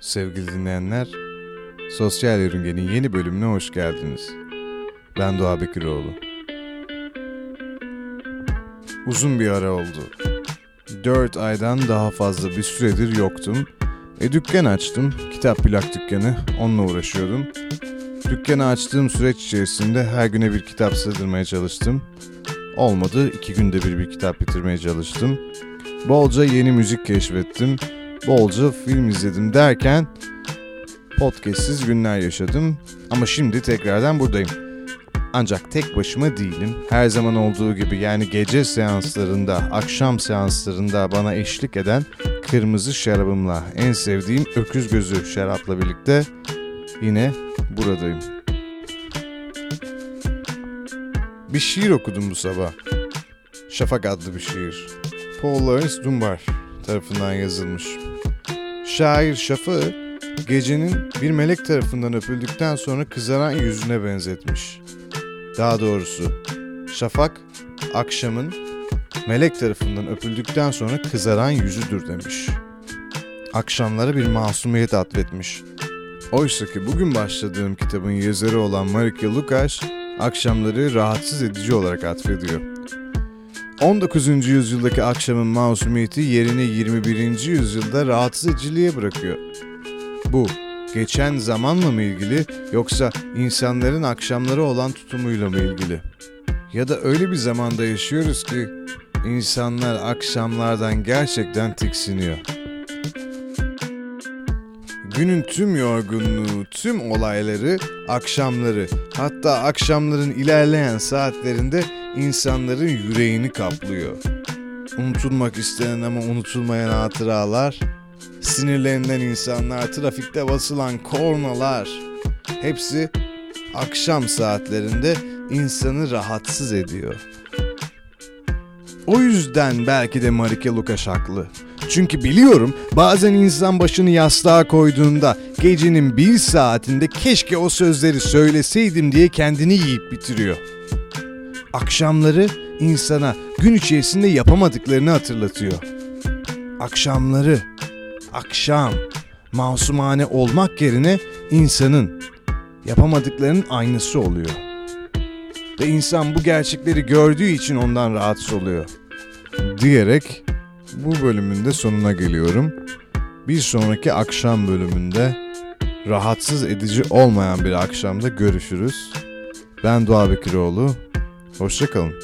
Sevgili dinleyenler, Sosyal Yörünge'nin yeni bölümüne hoş geldiniz. Ben Doğa Bekiroğlu. Uzun bir ara oldu. Dört aydan daha fazla bir süredir yoktum. E dükkan açtım, kitap plak dükkanı, onunla uğraşıyordum. Dükkanı açtığım süreç içerisinde her güne bir kitap sığdırmaya çalıştım. Olmadı, iki günde bir bir kitap bitirmeye çalıştım. Bolca yeni müzik keşfettim bolca film izledim derken podcastsiz günler yaşadım. Ama şimdi tekrardan buradayım. Ancak tek başıma değilim. Her zaman olduğu gibi yani gece seanslarında, akşam seanslarında bana eşlik eden kırmızı şarabımla, en sevdiğim öküz gözü şarapla birlikte yine buradayım. Bir şiir okudum bu sabah. Şafak adlı bir şiir. Paul Laurence Dunbar tarafından yazılmış. Şair Şafak'ı gecenin bir melek tarafından öpüldükten sonra kızaran yüzüne benzetmiş. Daha doğrusu Şafak akşamın melek tarafından öpüldükten sonra kızaran yüzüdür demiş. Akşamlara bir masumiyet atfetmiş. Oysa ki bugün başladığım kitabın yazarı olan Marika Lukas akşamları rahatsız edici olarak atfediyor. 19. yüzyıldaki akşamın masumiyeti yerini 21. yüzyılda rahatsız ediciliğe bırakıyor. Bu geçen zamanla mı ilgili yoksa insanların akşamları olan tutumuyla mı ilgili? Ya da öyle bir zamanda yaşıyoruz ki insanlar akşamlardan gerçekten tiksiniyor. Günün tüm yorgunluğu, tüm olayları akşamları, hatta akşamların ilerleyen saatlerinde insanların yüreğini kaplıyor. Unutulmak istenen ama unutulmayan hatıralar, sinirlerinden insanlar, trafikte basılan kornalar, hepsi akşam saatlerinde insanı rahatsız ediyor. O yüzden belki de Marike Lukas haklı. Çünkü biliyorum bazen insan başını yastığa koyduğunda gecenin bir saatinde keşke o sözleri söyleseydim diye kendini yiyip bitiriyor. Akşamları insana gün içerisinde yapamadıklarını hatırlatıyor. Akşamları, akşam, masumane olmak yerine insanın yapamadıklarının aynısı oluyor. Ve insan bu gerçekleri gördüğü için ondan rahatsız oluyor. Diyerek bu bölümün de sonuna geliyorum. Bir sonraki akşam bölümünde rahatsız edici olmayan bir akşamda görüşürüz. Ben Doğa Bekiroğlu. Hoşçakalın.